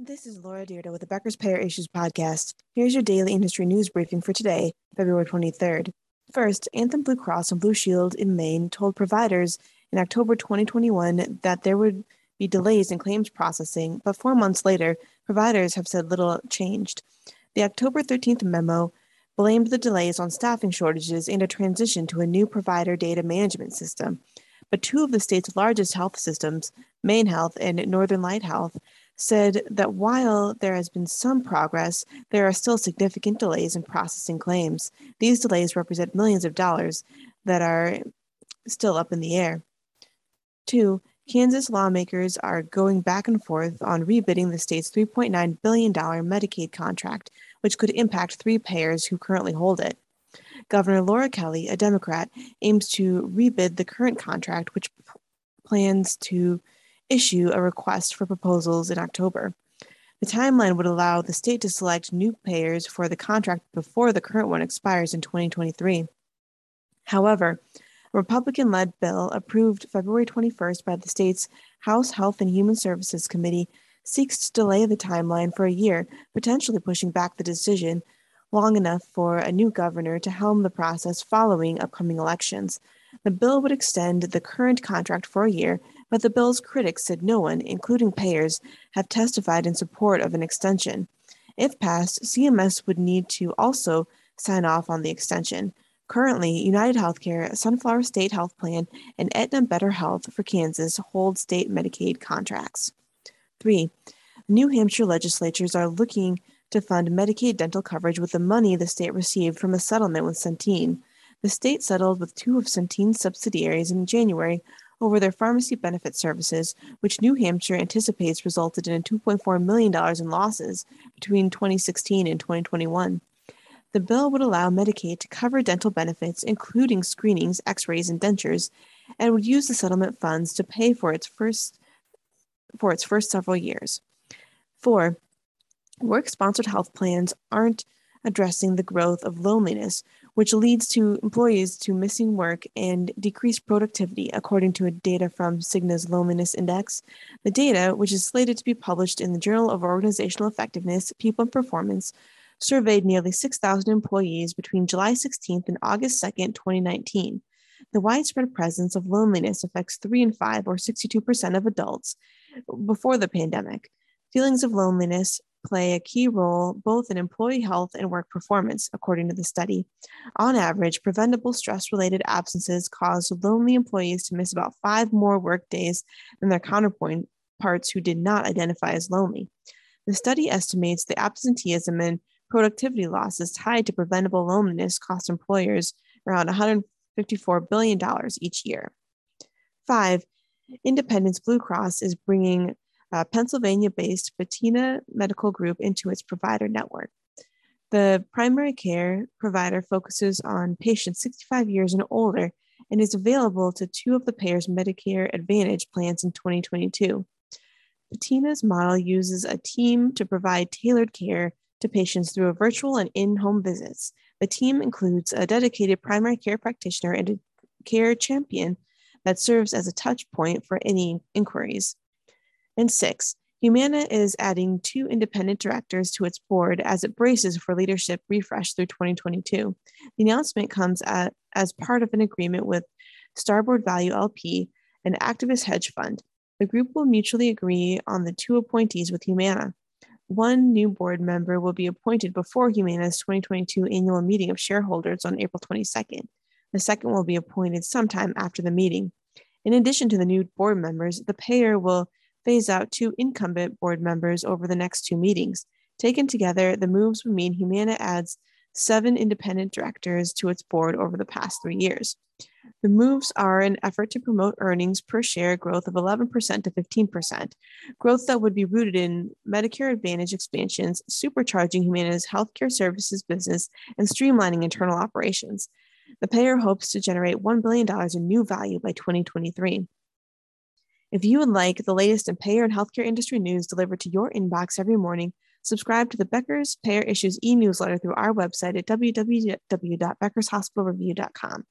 This is Laura Dyrda with the Becker's Payer Issues Podcast. Here's your daily industry news briefing for today, February 23rd. First, Anthem Blue Cross and Blue Shield in Maine told providers in October 2021 that there would be delays in claims processing, but four months later, providers have said little changed. The October 13th memo blamed the delays on staffing shortages and a transition to a new provider data management system. But two of the state's largest health systems, Maine Health and Northern Light Health, said that while there has been some progress, there are still significant delays in processing claims. These delays represent millions of dollars that are still up in the air. Two, Kansas lawmakers are going back and forth on rebidding the state's $3.9 billion Medicaid contract, which could impact three payers who currently hold it. Governor Laura Kelly, a Democrat, aims to rebid the current contract, which p- plans to issue a request for proposals in October. The timeline would allow the state to select new payers for the contract before the current one expires in 2023. However, a Republican led bill approved February 21st by the state's House Health and Human Services Committee seeks to delay the timeline for a year, potentially pushing back the decision long enough for a new governor to helm the process following upcoming elections. The bill would extend the current contract for a year but the bill's critics said no one, including payers, have testified in support of an extension. If passed, CMS would need to also sign off on the extension. Currently, United Healthcare, Sunflower State Health Plan, and Aetna Better Health for Kansas hold state Medicaid contracts. Three, New Hampshire legislatures are looking to fund Medicaid dental coverage with the money the state received from a settlement with Centene. The state settled with two of Centene's subsidiaries in January over their pharmacy benefit services, which New Hampshire anticipates resulted in $2.4 million in losses between 2016 and 2021. The bill would allow Medicaid to cover dental benefits, including screenings, x rays, and dentures, and would use the settlement funds to pay for its first, for its first several years. Four, work sponsored health plans aren't addressing the growth of loneliness, which leads to employees to missing work and decreased productivity, according to data from Cigna's Loneliness Index. The data, which is slated to be published in the Journal of Organizational Effectiveness, People and Performance, surveyed nearly 6,000 employees between July 16th and August 2nd, 2019. The widespread presence of loneliness affects 3 in 5, or 62% of adults, before the pandemic. Feelings of loneliness play a key role both in employee health and work performance, according to the study. On average, preventable stress related absences cause lonely employees to miss about five more work days than their counterparts who did not identify as lonely. The study estimates the absenteeism and productivity losses tied to preventable loneliness cost employers around $154 billion each year. Five, Independence Blue Cross is bringing uh, Pennsylvania based Patina Medical Group into its provider network. The primary care provider focuses on patients 65 years and older and is available to two of the payer's Medicare Advantage plans in 2022. Patina's model uses a team to provide tailored care to patients through a virtual and in home visits. The team includes a dedicated primary care practitioner and a care champion that serves as a touch point for any inquiries. And six, Humana is adding two independent directors to its board as it braces for leadership refresh through 2022. The announcement comes at, as part of an agreement with Starboard Value LP, an activist hedge fund. The group will mutually agree on the two appointees with Humana. One new board member will be appointed before Humana's 2022 annual meeting of shareholders on April 22nd. The second will be appointed sometime after the meeting. In addition to the new board members, the payer will phase out two incumbent board members over the next two meetings. Taken together, the moves would mean Humana adds seven independent directors to its board over the past three years. The moves are an effort to promote earnings per share growth of 11% to 15%, growth that would be rooted in Medicare Advantage expansions, supercharging Humana's healthcare services business, and streamlining internal operations. The payer hopes to generate $1 billion in new value by 2023. If you would like the latest in payer and healthcare industry news delivered to your inbox every morning, subscribe to the Becker's Payer Issues e newsletter through our website at www.beckershospitalreview.com.